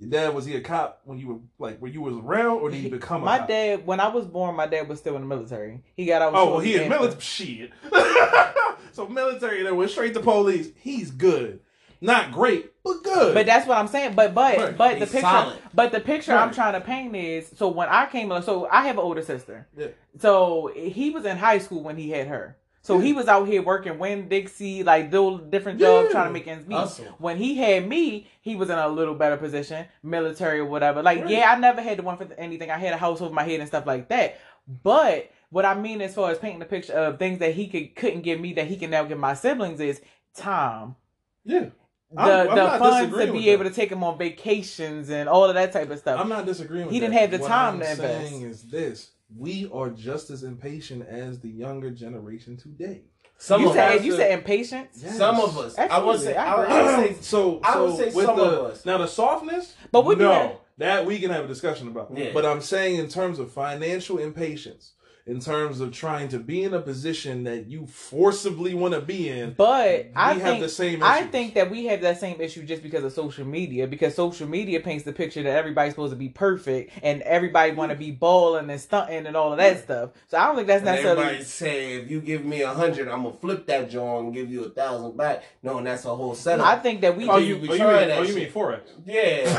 Your dad, was he a cop when you were, like, when you was around, or did he become a My cop? dad, when I was born, my dad was still in the military. He got out. Of Oh, well, he is military. Shit. [laughs] so military, that went straight to police. He's good, not great, but good. But that's what I'm saying. But but Right. but the He's picture, solid. but the picture I'm trying to paint is so when I came, so I have an older sister. Yeah. So he was in high school when he had her. So he was out here working Winn-Dixie, like doing different jobs, Yeah. trying to make ends meet. Hustle. When he had me, he was in a little better position, military or whatever. Like, Right. yeah, I never had the one for anything. I had a house over my head and stuff like that. But what I mean as far as painting the picture of things that he could couldn't give me that he can now give my siblings is time yeah, the I'm- I'm the funds to be able that. to take him on vacations and all of that type of stuff. I'm not disagreeing. With He didn't that. have the What time I'm to invest. Saying is this: we are just as impatient as the younger generation today. Some you of said us, you said impatience, Yes. some of us. I would say. I I would. I would say. so, I would so say with some the of us. now the softness, But what do no, you have- that we can have a discussion about. Yeah. But I'm saying in terms of financial impatience, in terms of trying to be in a position that you forcibly want to be in, but I have think the same I think that we have that same issue just because of social media. Because social media paints the picture that everybody's supposed to be perfect and everybody want to be balling and stunting and all of that stuff. So I don't think that's And necessarily. everybody say if you give me a hundred, I'm gonna flip that joint and give you a thousand back. No, and that's a whole setup. I think that we. Oh, just- you, be oh, you mean, that oh, you mean forex? yeah, [laughs] you be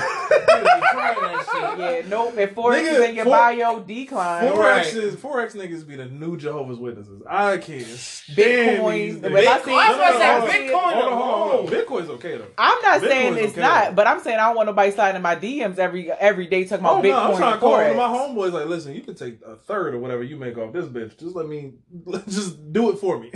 that shit. yeah, nope. If forex Nigga, is in your for- bio, decline. Forex Right. is forex niggas be the new Jehovah's Witnesses. I can't Bitcoin. these When niggas. I Bitcoin- see, I was gonna say when I see- Bitcoin Hold on, hold on, hold on. alone. Bitcoin's okay though. I'm not Bitcoin's saying it's okay, not, though. but I'm saying I don't want nobody sliding in my DMs every every day talking Oh about no, Bitcoin. I'm trying to call one of my homeboys like, listen, you can take a third or whatever you make off this bitch. Just let me, [laughs] just do it for me.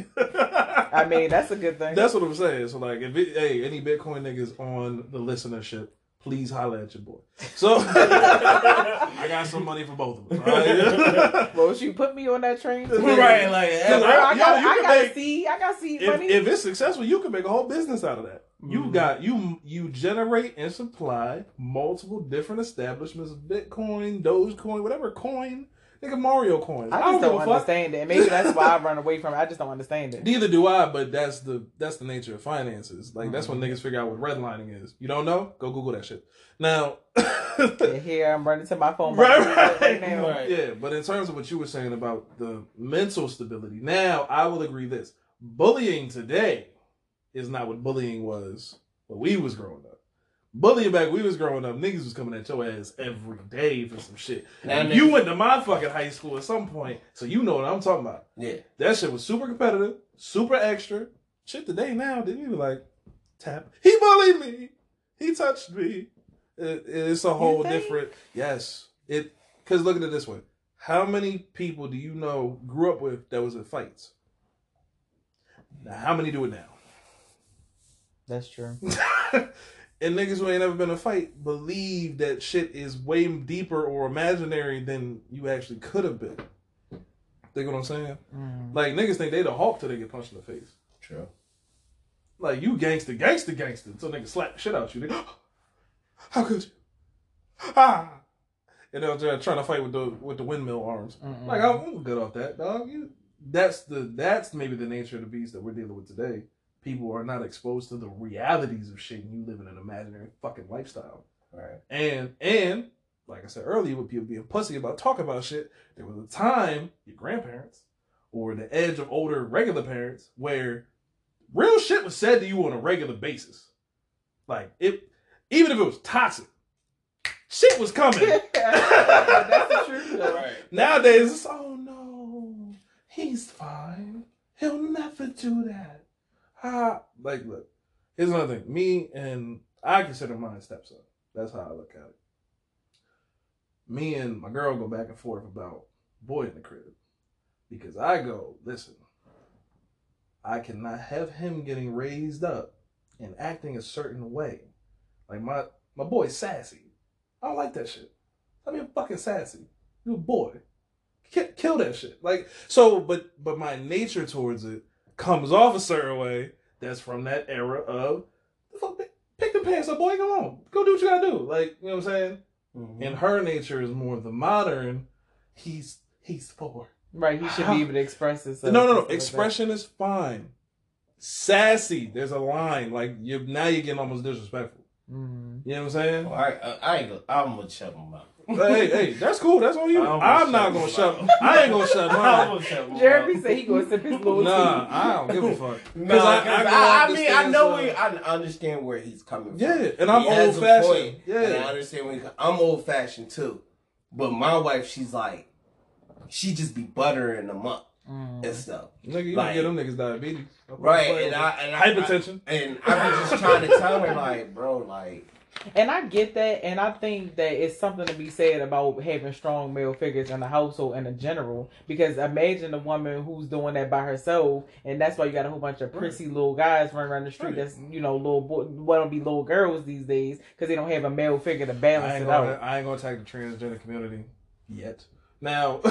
I mean, that's a good thing. That's what I'm saying. So like, if it, hey, any Bitcoin niggas on the listenership, please holler at your boy. So [laughs] I got some money for both of us. all right? [laughs] well, shoot, put me on that train. too. right, like Girl, I Yo, got, you I can got make- seed. I got seed if, money. if it's successful, you can make a whole business out of that. You Mhm. got you you generate and supply multiple different establishments of Bitcoin, Dogecoin, whatever coin, nigga Mario coins. I don't don't a fuck. understand it. Maybe that's why I run away from it. I just don't understand it. Neither do I, but that's the that's the nature of finances. Like that's when Mm-hmm. niggas figure out what redlining is. You don't know? Go Google that shit. Now, [laughs] here I'm running to my phone Right, right, right. now. Right. yeah. But in terms of what you were saying about the mental stability, now I will agree this: bullying today is not what bullying was when we was growing up. Bullying back when we was growing up, niggas was coming at your ass every day for some shit. Now And you went to my fucking high school at some point, so you know what I'm talking about. Yeah. That shit was super competitive, super extra. Shit today now, didn't you be like, tap, he bullied me, he touched me. It- it's a whole different, yes. It, cause look at it this way. How many people do you know grew up with that was in fights? Now, how many do it now? That's true. [laughs] and niggas who ain't ever been in a fight believe that shit is way deeper or imaginary than you actually could have been. Think what I'm saying? Mm. Like niggas think they the Hulk till they get punched in the face. True. Like you gangster, gangster, gangster. So niggas slap shit out you. They, [gasps] How could you? Ah. And they're they're trying to fight with the with the windmill arms. Mm-mm. Like I'm good off that, dog. You, that's the that's maybe the nature of the beast that we're dealing with today. People are not exposed to the realities of shit, and you live in an imaginary fucking lifestyle. Right. And and like I said earlier, with people being pussy about talking about shit, there was a time your grandparents or the edge of older regular parents where real shit was said to you on a regular basis. Like it, even if it was toxic, shit was coming. [laughs] That's the truth, though. Right. Nowadays, it's oh no, he's fine. He'll never do that. Ah, like look, here's another thing. Me and I consider mine stepson. That's how I look at it. Me and my girl go back and forth about boy in the crib because I go listen. I cannot have him getting raised up and acting a certain way. Like my my boy's sassy. I don't like that shit. I mean, fucking sassy. You a boy. Ki- Kill that shit. Like so, but but my nature towards it comes off a certain way. That's from that era of pick, pick the pants up, boy. Come on, go do what you gotta do. Like you know what I'm saying. Mhm. And her nature is more the modern. He's he's four. Right, he should be able to express himself. No, no, no. stuff like Expression is fine. Sassy. There's a line. Like you now, you're getting almost disrespectful. that. Mm. You know what I'm saying? Well, I, I, I ain't gonna, I'm gonna shut him up. Hey, hey, that's cool. That's on you. I'm I'm, gonna not gonna him shut. I ain't gonna shut I'm [laughs] mine. gonna shut Jeremy said he gonna sip his little Nah, tea. I don't give a fuck. [laughs] No, 'cause I- I, I can I, mean, I know some- we, I understand where he's coming from. Yeah, and I'm He old a fashioned. point, And I understand where he, I'm old fashioned too. But my wife, she's like, she just be buttering them up Mm. and stuff. nigga, you Like- don't get them niggas diabetes. Right, and I and I, hypertension. I, and I was just trying to tell her like, bro, like, And I get that, and I think that it's something to be said about having strong male figures in the household and in general. Because imagine a woman who's doing that by herself, and that's why you got a whole bunch of prissy little guys running around the street. Right. That's you know little boy, what don't be little girls these days because they don't have a male figure to balance it gonna. out. I ain't gonna attack the transgender community yet. Now, [laughs]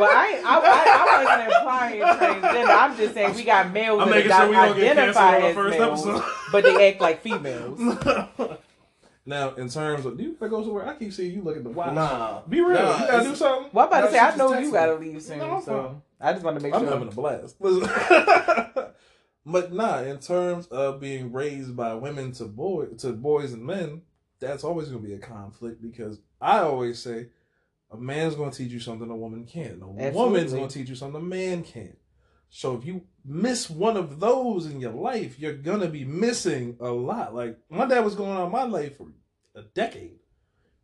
Well, I, I, I, I wasn't implying transgender. I'm just saying we got males I'm that making sure we don't get identify canceled on our as first males, episode. but they act like females. [laughs] now, in terms of, do you gotta go somewhere? I keep seeing you look at the watch. nah. Be real. Nah, you gotta it's- do something. Well, I'm about No, to say she I just know you me. gotta leave soon, No, I'm so fine. I just want to make sure. I'm sure. having a blast. Listen. [laughs] but nah, in terms of being raised by women to boy to boys and men, that's always gonna be a conflict because I always say a man's gonna teach you something a woman can't. A woman's gonna teach you something a man can't. So if you miss one of those in your life, you're gonna be missing a lot. Like my dad was going on my life for a decade.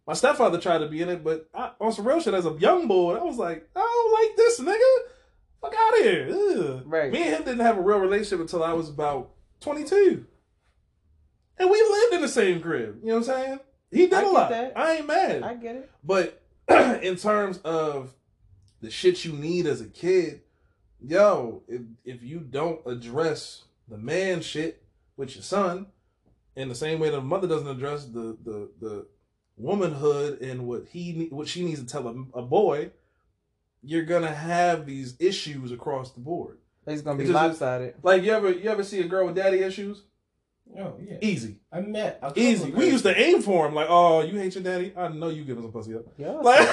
My stepfather tried to be in it, but I, on some real shit, as a young boy, I was like, I don't like this nigga. Fuck out of here. Ugh. Right. Me and him didn't have a real relationship until I was about 22. And we lived in the same crib. You know what I'm saying? He did I a lot. that. I ain't mad. I get it. But [clears throat] in terms of the shit you need as a kid, yo, if, if you don't address the man shit with your son in the same way the mother doesn't address the the the womanhood and what he what she needs to tell a, a boy, you're gonna have these issues across the board. It's gonna be It's just- lopsided. Like you ever you ever see a girl with daddy issues? Oh yeah. Easy, I met. a easy. We used to aim for him. Like, oh, you hate your daddy? I know you give giving some pussy up. Yeah. Like, [laughs]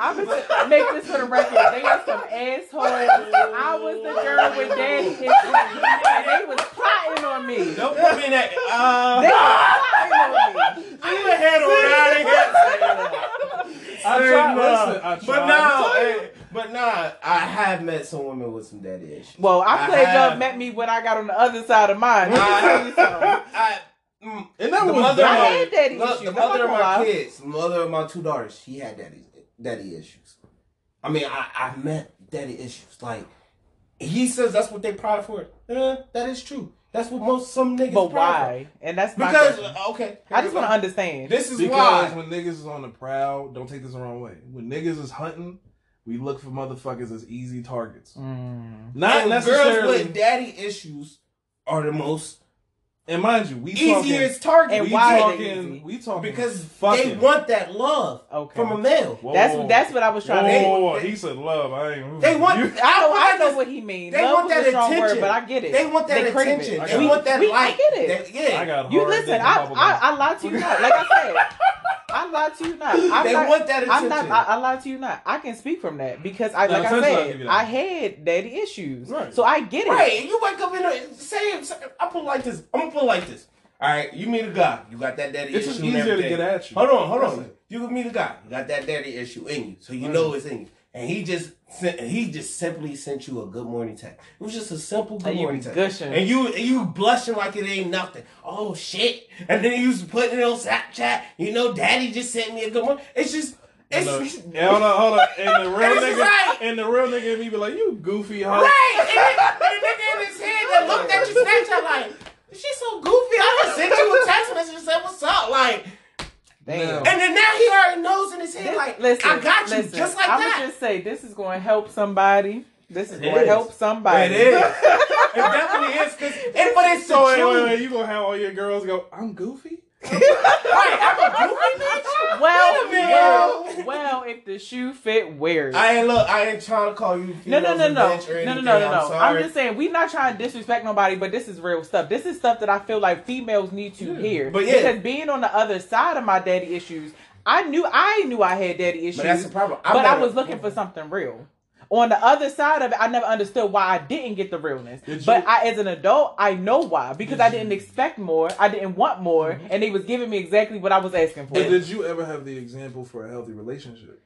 I was make this for the record. They are some assholes. I was the girl with daddy issues, and they was plotting on me. Don't put me in that. They Uh, was plotting on me. [laughs] I even had on out of here. I Say tried- listen, I But now, hey, but But nah, I have met some women with some daddy issues. Well, I'm I glad y'all met me when I got on the other side of mine. Let me tell you something. I, I, mm, And that the was mother, I had daddy look, issues. the mother of my lie. kids, the mother of my two daughters, she had daddy daddy issues. I mean, I I met daddy issues. Like he says, that's what they pride for. Eh, that is true. That's what most some niggas. But proud why? And that's For. my Because okay, I just want to understand. This is Because why. when niggas is on the prowl, don't take this the wrong way. When niggas is hunting, we look for motherfuckers as easy targets. Mm. Not and girls necessarily. with daddy issues are the most and mind you, we talking. easiest target. And we why are they talking. easy? We talking because fucking. they want that love Okay. from a male. Whoa, That's whoa. that's what I was trying Whoa, to. They- he said love. I ain't. They want. You- I know, I I know just- what he means. They Love want was that a attention. word, but I get it. They want that They attention. I They want that we- I get it. They- yeah. I got You listen. dick I, bubble I. I lied to you not. Like I said, I lied to you not. [laughs] I'm they not, want that attention. I'm not. I, I lied to you not. I can speak from that because I, No, like I I'll said. I had daddy issues, Right. so I get it. Right, you wake up in a say, say I put it like this. I'm gonna put like this. All right, you meet a guy, you got that daddy It's issue. just and easier to get at you. Hold on, hold on. it. You meet a guy, you got that daddy issue in you, so you Right. know it's in you. And he just sent, he just simply sent you a good morning text. It was just a simple good And you morning text. gushing. And you and you blushing like it ain't nothing. Oh shit! And then you was putting it on Snapchat. You know, daddy just sent me a good morning. It's just. It's, hold on, hold on. And the [laughs] real And nigga, right. and the real nigga, in me be like, "You goofy hoe." Right, and then, and the nigga in his head that looked at your Snapchat like, she's so goofy. I just sent you a text message and said, "What's up?" Like, Damn. and then now he already knows in his head, This- like, listen, I got you, listen, just like I'm that. gonna just say this is going to help somebody. This is It going to help somebody. It is. [laughs] it definitely is. Cause, and, but it's So the wait, truth. wait, wait. You gonna have all your girls go? I'm goofy. Right, I'm a goofy bitch. Well, Wait a minute. well, well. If the shoe fit, wear it. I ain't look. I ain't trying to call you. No, no, no, females no, no, no, no, no, I'm no. I'm just saying we not trying to disrespect nobody, but this is real stuff. This is stuff that I feel like females need to Yeah. hear. But yeah. because being on the other side of my daddy issues, I knew I knew I had daddy issues, But that's the problem. but I was looking for something real. On the other side of it, I never understood why I didn't get the realness. Did But you- I, as an adult, I know why because Did I didn't expect more. I didn't want more, Mm-hmm. and they was giving me exactly what I was asking for. But did you ever have the example for a healthy relationship?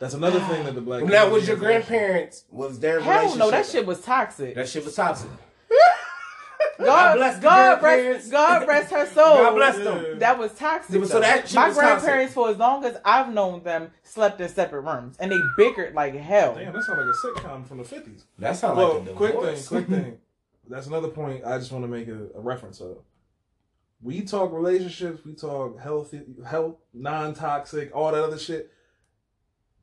That's another thing that the black. Now, was your grandparents? Was their relationship? Hell relationship? no, that shit was toxic. That shit was toxic. God, bless God grandparents. rest, God rest her [laughs] soul. God bless them. That was toxic. So that my was toxic. grandparents, for as long as I've known them, slept in separate rooms, and they bickered like hell. Damn, that sounds like a sitcom from the fifties. That sounds Well, like a quick thing, quick thing. [laughs] That's another point I just want to make a, a reference of. We talk relationships, we talk healthy, health, non-toxic, all that other shit.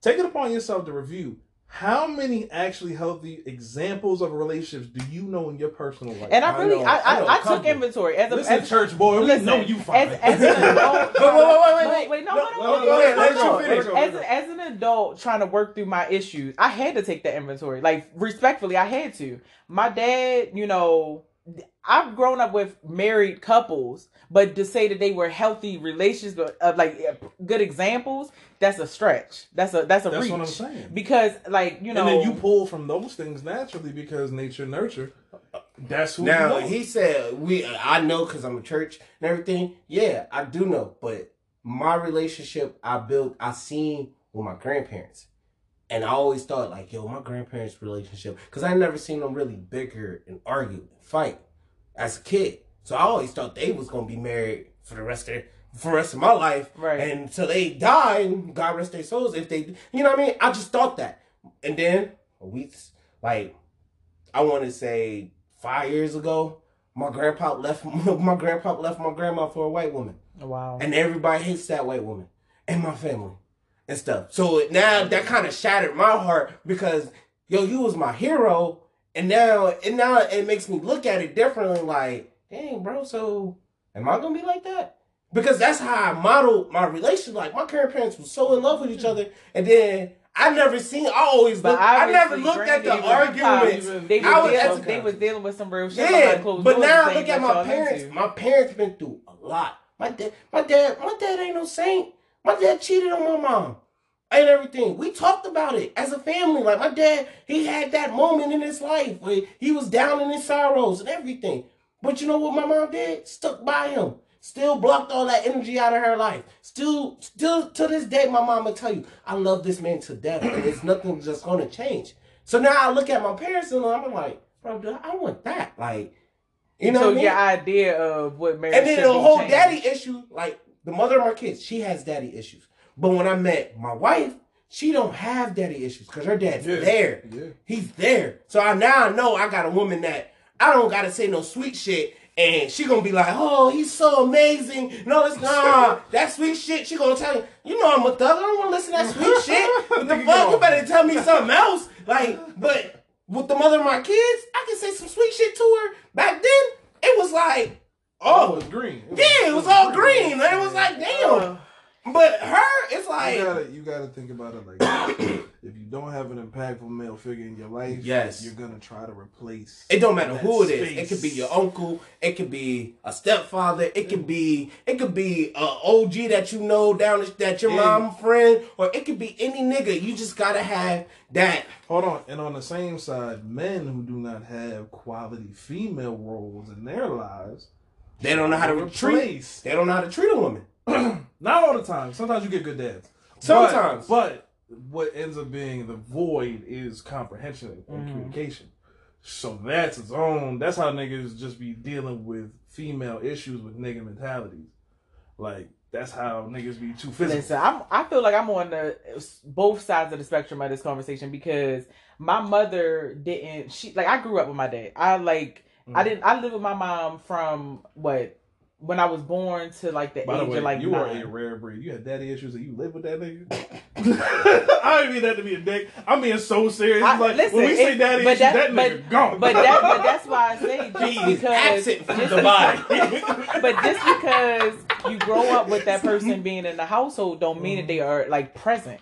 Take it upon yourself to review. How many actually healthy examples of relationships do you know in your personal life? And I I really, I, I I, a I, took inventory as a Listen, as, church boy, we listen, know you fine. as, as an [laughs] adult. Wait, wait, wait, wait, wait. no, No, no, on, go ahead, let you finish. As, as an adult trying to work through my issues, I had to take that inventory. Like respectfully, I had to. My dad, you know, I've grown up with married couples, but to say that they were healthy relations, but uh, like uh, good examples, that's a stretch. That's a that's a That's reach. what I'm saying. Because like you know, and then you pull from those things naturally because nature nurture. That's who Now you know. he said we. I know because I'm a church and everything. Yeah, I do know. But my relationship I built, I seen with my grandparents, and I always thought like, yo, my grandparents' relationship, because I never seen them really bicker and argue and fight as a kid. So I always thought they was gonna be married for the rest of their, for the rest of my life, Right. And until they die, God rest their souls. If they, you know what I mean? I just thought that, and then we like I want to say five years ago, my grandpa left [laughs] my grandpa left my grandma for a white woman, wow. and everybody hates that white woman and my family and stuff. So now that kind of shattered my heart because yo, you was my hero, and now and now it makes me look at it differently. Like, dang, bro, so am I gonna be like that? Because that's how I modeled my relationship. Like my grandparents were so in love with each hmm. other, and then. I never seen. I always look. I never looked at the arguments. They I was, was- dealing, they was dealing with some real shit Yeah, but now things look at my parents. My parents been through a lot. My dad, my dad, my dad ain't no saint. My dad cheated on my mom and everything. We talked about it as a family. Like my dad, he had that moment in his life where he was down in his sorrows and everything. But you know what my mom did? Stuck by him. Still blocked all that energy out of her life. Still, still to this day, my mom will tell you, I love this man to death, and it's nothing just gonna change. So now I look at my parents and I'm like, bro, dude, I want that. Like, you know so what I mean? your idea of what marriage And then the whole daddy issue, like the mother of my kids, she has daddy issues. But when I met my wife, she don't have daddy issues because her dad's Yeah. there. Yeah. He's there. So I now I know I got a woman that I don't gotta say no sweet shit. And she gonna be like, oh, he's so amazing. No, it's not. [laughs] that sweet shit, she gonna tell you, you know I'm a thug. I don't wanna listen to that sweet [laughs] shit. What the fuck? You better tell me something else. Like, but with the mother of my kids, I can say some sweet shit to her. Back then, it was like, Oh, it was green. yeah, it was all green. And it was like, damn. Uh, But her, it's You like, gotta, you gotta think about it like [coughs] if you don't have an impactful male figure in your life, Yes. you're gonna try to replace. it don't matter who it is. space. It could be your uncle. It could be a stepfather. It could be, it could be a OG that you know down that your Yeah. mom friend, or it could be any nigga. You just gotta have that. Hold on, and on the same side, men who do not have quality female roles in their lives, They don't know how to treat. They don't know how to treat a woman. [clears throat] Not all the time. Sometimes you get good dads. Sometimes. But, but what ends up being the void is comprehension and Mm-hmm. communication. So that's its own. That's how niggas just be dealing with female issues with nigga mentalities. Like that's how niggas be too physical. Listen, I'm. I feel like I'm on the both sides of the spectrum of this conversation because my mother didn't. She like I grew up with my dad. I like I Mhm. didn't. I lived with my mom from what when I was born to like the By the age way, of like you nine. are a rare breed. You had daddy issues and you live with that nigga. [laughs] I don't mean that to be a dick. I'm being so serious. I- like listen, when we say daddy but issues, that- that, but- nigga gone. But that, but [laughs] that's why I say just He's because, absent from just the body. because- [laughs] but just because you grow up with that person being in the household, don't mean that they are like present.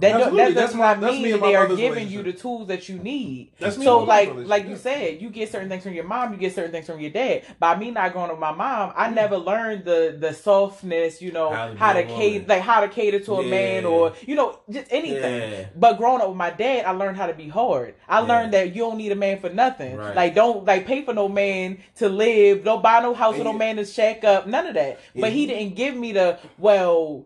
That, Absolutely. that does That's not mean me that they are giving you the tools that you need. That's so like like you said, you get certain things from your mom, you get certain things from your dad. By me not going to my mom, Mm. I never learned the the softness, you know, How to how to cater like how to cater to a man or you know, just anything. Yeah. But growing up with my dad, I learned how to be hard. I learned that you don't need a man for nothing. Right. Like don't like pay for no man to live. Don't buy no house for no man to shack up. None of that. But he didn't give me the well.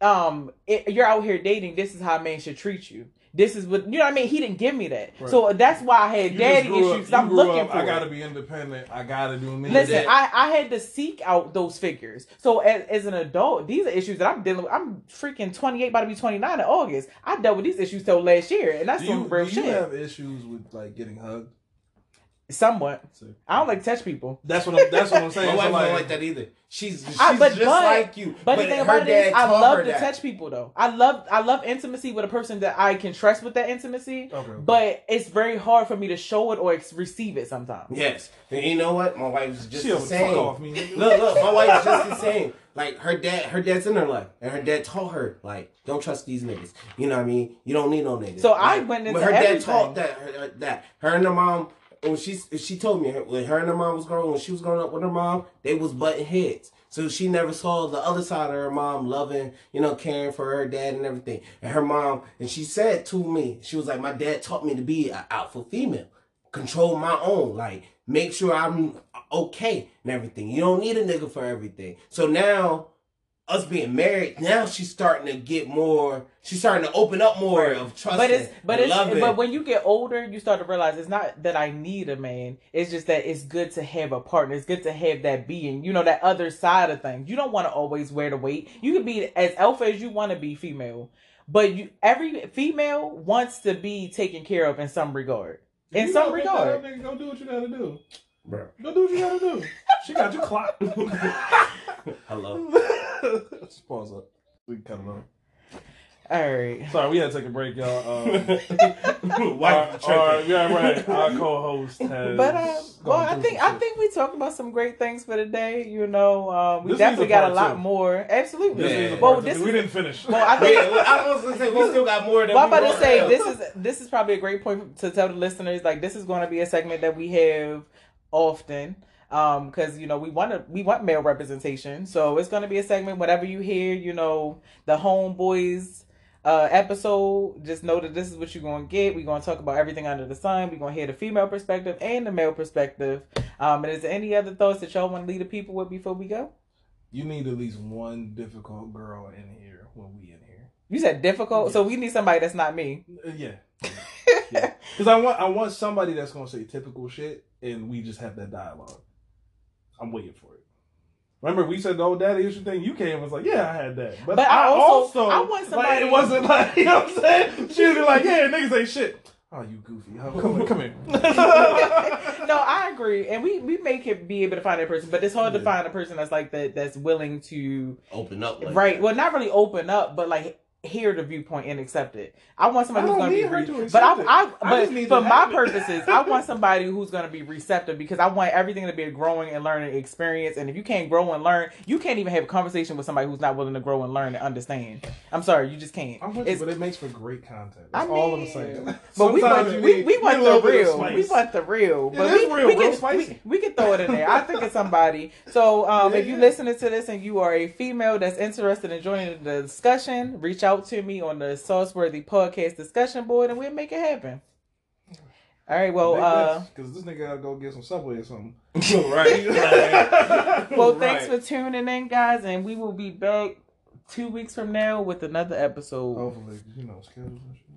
Um, it, you're out here dating. This is how a man should treat you. This is what you know. what I mean, he didn't give me that. Right. So that's why I had You daddy up- issues. you I'm looking up, for. I gotta it. be independent. I gotta do me. Listen, I, I had to seek out those figures. So as, as an adult, these are issues that I'm dealing with. I'm freaking 28, about to be 29 in August. I dealt with these issues till last year, and that's do you, some real do shit. you have issues with like getting hugged? Somewhat. So- I don't like to touch people. That's what I'm. That's what I'm saying. My So, wife like, don't like that either. She's she's I- but- just but- like you. But, the thing about it is, I love to that. touch people though. I love I love intimacy with a person that I can trust with that intimacy. Okay. But it's very hard for me to show it or ex- receive it sometimes. Yes, and you know what? My wife's just Chill the the same. off me. Look, look, my wife's just the same. Like her dad, her dad's in her life, and her dad taught her like, don't trust these niggas. You know what I mean? You don't need no niggas. So I went into when her dad everything. taught that her, her- that her and her mom. When she she told me when her and her mom was growing when she was growing up with her mom, they was butting heads. So she never saw the other side of her mom loving, you know, caring for her dad and everything. And her mom, and she said to me, she was like, my dad taught me to be an alpha female control my own. Like, make sure I'm okay and everything. You don't need a nigga for everything. So now, us being married, now she's starting to get more. She's starting to open up more of trust. But it's but and it's loving. but when you get older, you start to realize it's not that I need a man. It's just that it's good to have a partner. It's good to have that being, you know, that other side of things. You don't want to always wear the weight. You can be as alpha as you want to be female, but you every female wants to be taken care of in some regard. In You some gotta pick that regard. nigga. Go do what you gotta do. Bro. Go do what you gotta do. She got you clocked. [laughs] Hello. Just pause up. We can cut it off. All right. Sorry, we had to take a break, y'all. Um, Wife our, our, yeah, right. Our co-host has. But uh, well, I think I shit. think we talked about some great things for the day. You know, um, we This definitely a got a lot two. more. Absolutely. This Yeah. is Well, this two. is- we didn't finish. Well, I think Wait, well, I was gonna say we [laughs] still got more than Well, I'm about to say this is this is probably a great point to tell the listeners. Like this is going to be a segment that we have often, um, because you know we want to we want male representation. So it's going to be a segment. Whenever you hear, you know, the homeboys uh episode, just know that this is what you're going to get. We're going to talk about everything under the sun. We're going to hear the female perspective and the male perspective. Um, and is there any other thoughts that y'all want to leave the people with before we go? You need at least one difficult girl in here when we in here. You said difficult, so we need somebody that's not me. Uh, yeah. [laughs] yeah. Because I want I want somebody that's gonna say typical shit, and we just have that dialogue. I'm waiting for it. Remember, we said the old daddy issue thing. You came and was like, "Yeah, I had that," but, But I, I also, also- I want like, somebody- it wasn't like [laughs] you know what I'm saying. She was like, "Yeah, niggas ain't shit." Oh, you goofy! Oh, come, come here. [laughs] no, I agree, and we we make it be able to find that person, but it's hard to find a person that's like that that's willing to Open up. Like right. that. Well, not really open up, but like hear the viewpoint and accept it. I want somebody I who's going to be, to re- but. I, I, I but for my purposes, I want somebody who's going to be receptive because I want everything to be a growing and learning experience. And if you can't grow and learn, you can't even have a conversation with somebody who's not willing to grow and learn and understand. I'm sorry, you just can't. I'm with you, but it makes for great content. I That's all I'm mean, saying. But we [laughs] want, we, we want the little bit of real. We want the real. But we, real, we, real can, we, we can throw it in there. I think it's somebody. So um, Yeah, if you yeah. listening to this and you are a female that's interested in joining the discussion, reach out to me on the Sauceworthy Podcast discussion board and we'll make it happen. All right. Well, uh, because this nigga gotta go get some subway or something. [laughs] right. Like, [laughs] well, right. thanks for tuning in, guys, and we will be back two weeks from now with another episode. Hopefully, you know, schedules and shit.